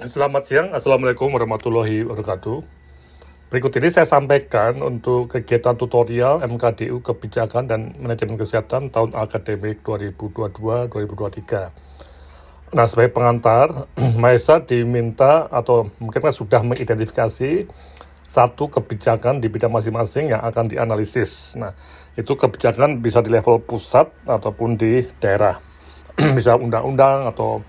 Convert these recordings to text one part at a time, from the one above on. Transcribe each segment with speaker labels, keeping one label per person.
Speaker 1: Selamat siang, Assalamualaikum warahmatullahi wabarakatuh. Berikut ini saya sampaikan untuk kegiatan tutorial MKDU Kebijakan dan Manajemen Kesehatan tahun akademik 2022-2023. Nah, sebagai pengantar, Maesa diminta atau mungkin sudah mengidentifikasi satu kebijakan di bidang masing-masing yang akan dianalisis. Nah, itu kebijakan bisa di level pusat ataupun di daerah. bisa undang-undang atau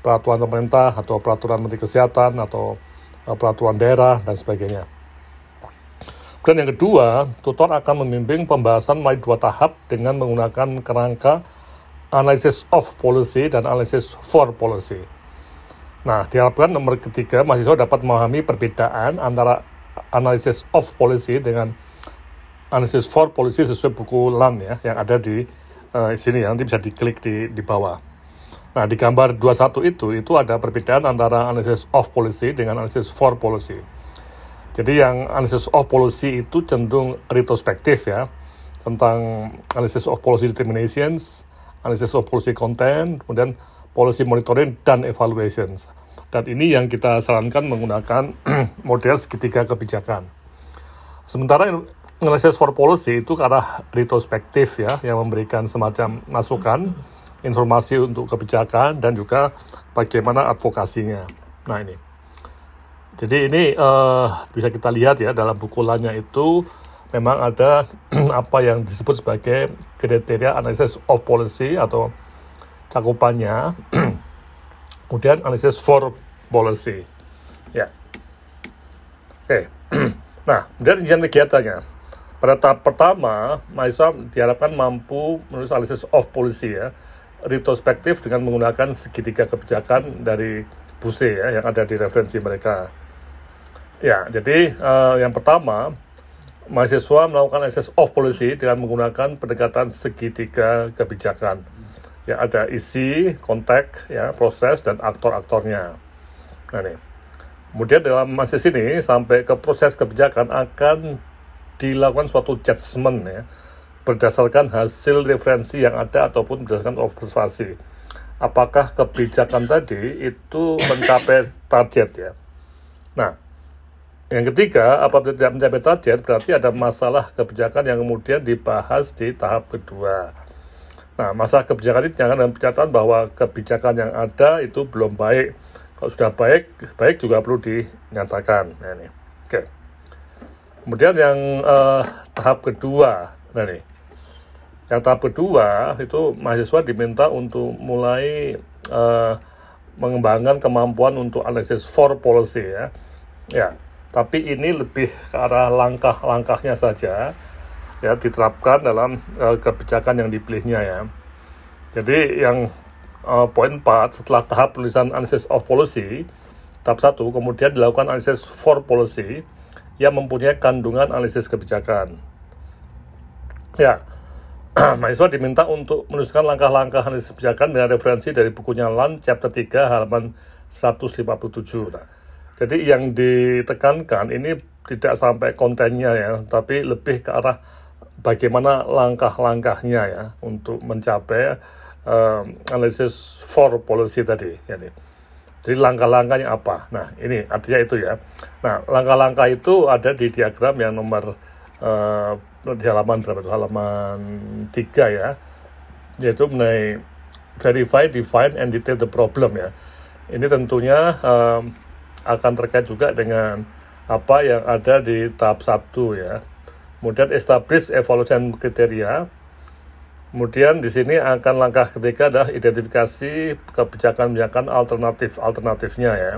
Speaker 1: peraturan pemerintah atau peraturan menteri kesehatan atau uh, peraturan daerah dan sebagainya. Kemudian yang kedua, tutor akan membimbing pembahasan melalui dua tahap dengan menggunakan kerangka analysis of policy dan analysis for policy. Nah, diharapkan nomor ketiga, mahasiswa dapat memahami perbedaan antara analysis of policy dengan analysis for policy sesuai buku LAN ya, yang ada di uh, sini ya, nanti bisa diklik di, di bawah. Nah, di gambar 21 itu, itu ada perbedaan antara analysis of policy dengan analysis for policy. Jadi yang analysis of policy itu cenderung retrospektif ya, tentang analysis of policy determinations, analysis of policy content, kemudian policy monitoring dan evaluations. Dan ini yang kita sarankan menggunakan model segitiga kebijakan. Sementara analysis for policy itu ke arah retrospektif ya, yang memberikan semacam masukan informasi untuk kebijakan dan juga bagaimana advokasinya. Nah ini. Jadi ini uh, bisa kita lihat ya dalam buku lainnya itu memang ada apa yang disebut sebagai kriteria analysis of policy atau cakupannya. Kemudian analysis for policy. Ya. Oke. Nah, kemudian izin kegiatannya. Pada tahap pertama, mahasiswa diharapkan mampu menulis analisis of policy ya retrospektif dengan menggunakan segitiga kebijakan dari BUSE ya yang ada di referensi mereka. Ya, jadi uh, yang pertama mahasiswa melakukan akses of policy dengan menggunakan pendekatan segitiga kebijakan. Ya, ada isi, konteks, ya, proses dan aktor-aktornya. Nah, nih. Kemudian dalam masih sini sampai ke proses kebijakan akan dilakukan suatu judgment ya berdasarkan hasil referensi yang ada ataupun berdasarkan observasi. Apakah kebijakan tadi itu mencapai target ya? Nah, yang ketiga, apabila tidak mencapai target, berarti ada masalah kebijakan yang kemudian dibahas di tahap kedua. Nah, masalah kebijakan ini jangan dalam pernyataan bahwa kebijakan yang ada itu belum baik. Kalau sudah baik, baik juga perlu dinyatakan. Nah, ini. Oke. Kemudian yang uh, tahap kedua, nah ini. Yang tahap kedua itu mahasiswa diminta untuk mulai uh, mengembangkan kemampuan untuk analisis for policy ya. Ya, tapi ini lebih ke arah langkah-langkahnya saja ya diterapkan dalam uh, kebijakan yang dipilihnya ya. Jadi yang uh, poin 4 setelah tahap tulisan analysis of policy tahap 1 kemudian dilakukan analisis for policy yang mempunyai kandungan analisis kebijakan. Ya, mahasiswa diminta untuk menuliskan langkah-langkah analisis kebijakan dengan referensi dari bukunya LAN chapter 3 halaman 157. Nah, jadi yang ditekankan ini tidak sampai kontennya ya, tapi lebih ke arah bagaimana langkah-langkahnya ya untuk mencapai uh, analisis for policy tadi. Ya, Jadi langkah-langkahnya apa? Nah ini artinya itu ya. Nah langkah-langkah itu ada di diagram yang nomor uh, di halaman berapa halaman tiga ya yaitu mengenai verify, define, and detail the problem ya. Ini tentunya um, akan terkait juga dengan apa yang ada di tahap satu ya. Kemudian establish evaluation kriteria. Kemudian di sini akan langkah ketiga adalah identifikasi kebijakan-kebijakan alternatif-alternatifnya ya.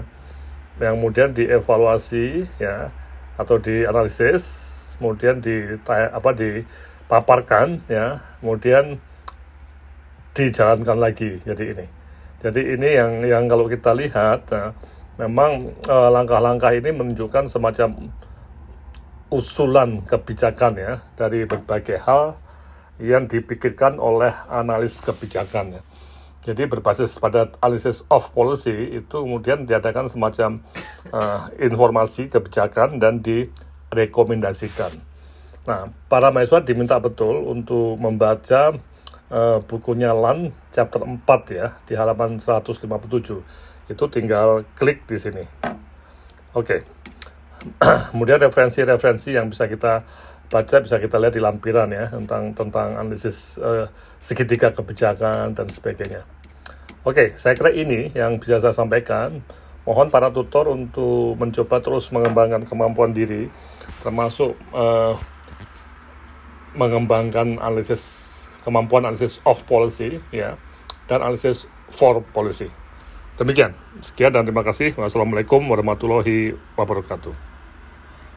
Speaker 1: Yang kemudian dievaluasi ya atau dianalisis kemudian di apa dipaparkan ya kemudian dijalankan lagi jadi ini jadi ini yang yang kalau kita lihat ya, memang eh, langkah-langkah ini menunjukkan semacam usulan kebijakan ya dari berbagai hal yang dipikirkan oleh analis kebijakan ya. Jadi berbasis pada analysis of policy itu kemudian diadakan semacam uh, informasi kebijakan dan di rekomendasikan. Nah, para mahasiswa diminta betul untuk membaca uh, bukunya LAN chapter 4 ya di halaman 157 itu tinggal klik di sini. Oke. Kemudian referensi-referensi yang bisa kita baca bisa kita lihat di lampiran ya tentang tentang analisis uh, segitiga kebijakan dan sebagainya. Oke, saya kira ini yang bisa saya sampaikan. Mohon para tutor untuk mencoba terus mengembangkan kemampuan diri, termasuk uh, mengembangkan analisis kemampuan analisis of policy ya dan analisis for policy. Demikian. Sekian dan terima kasih. Wassalamualaikum warahmatullahi wabarakatuh.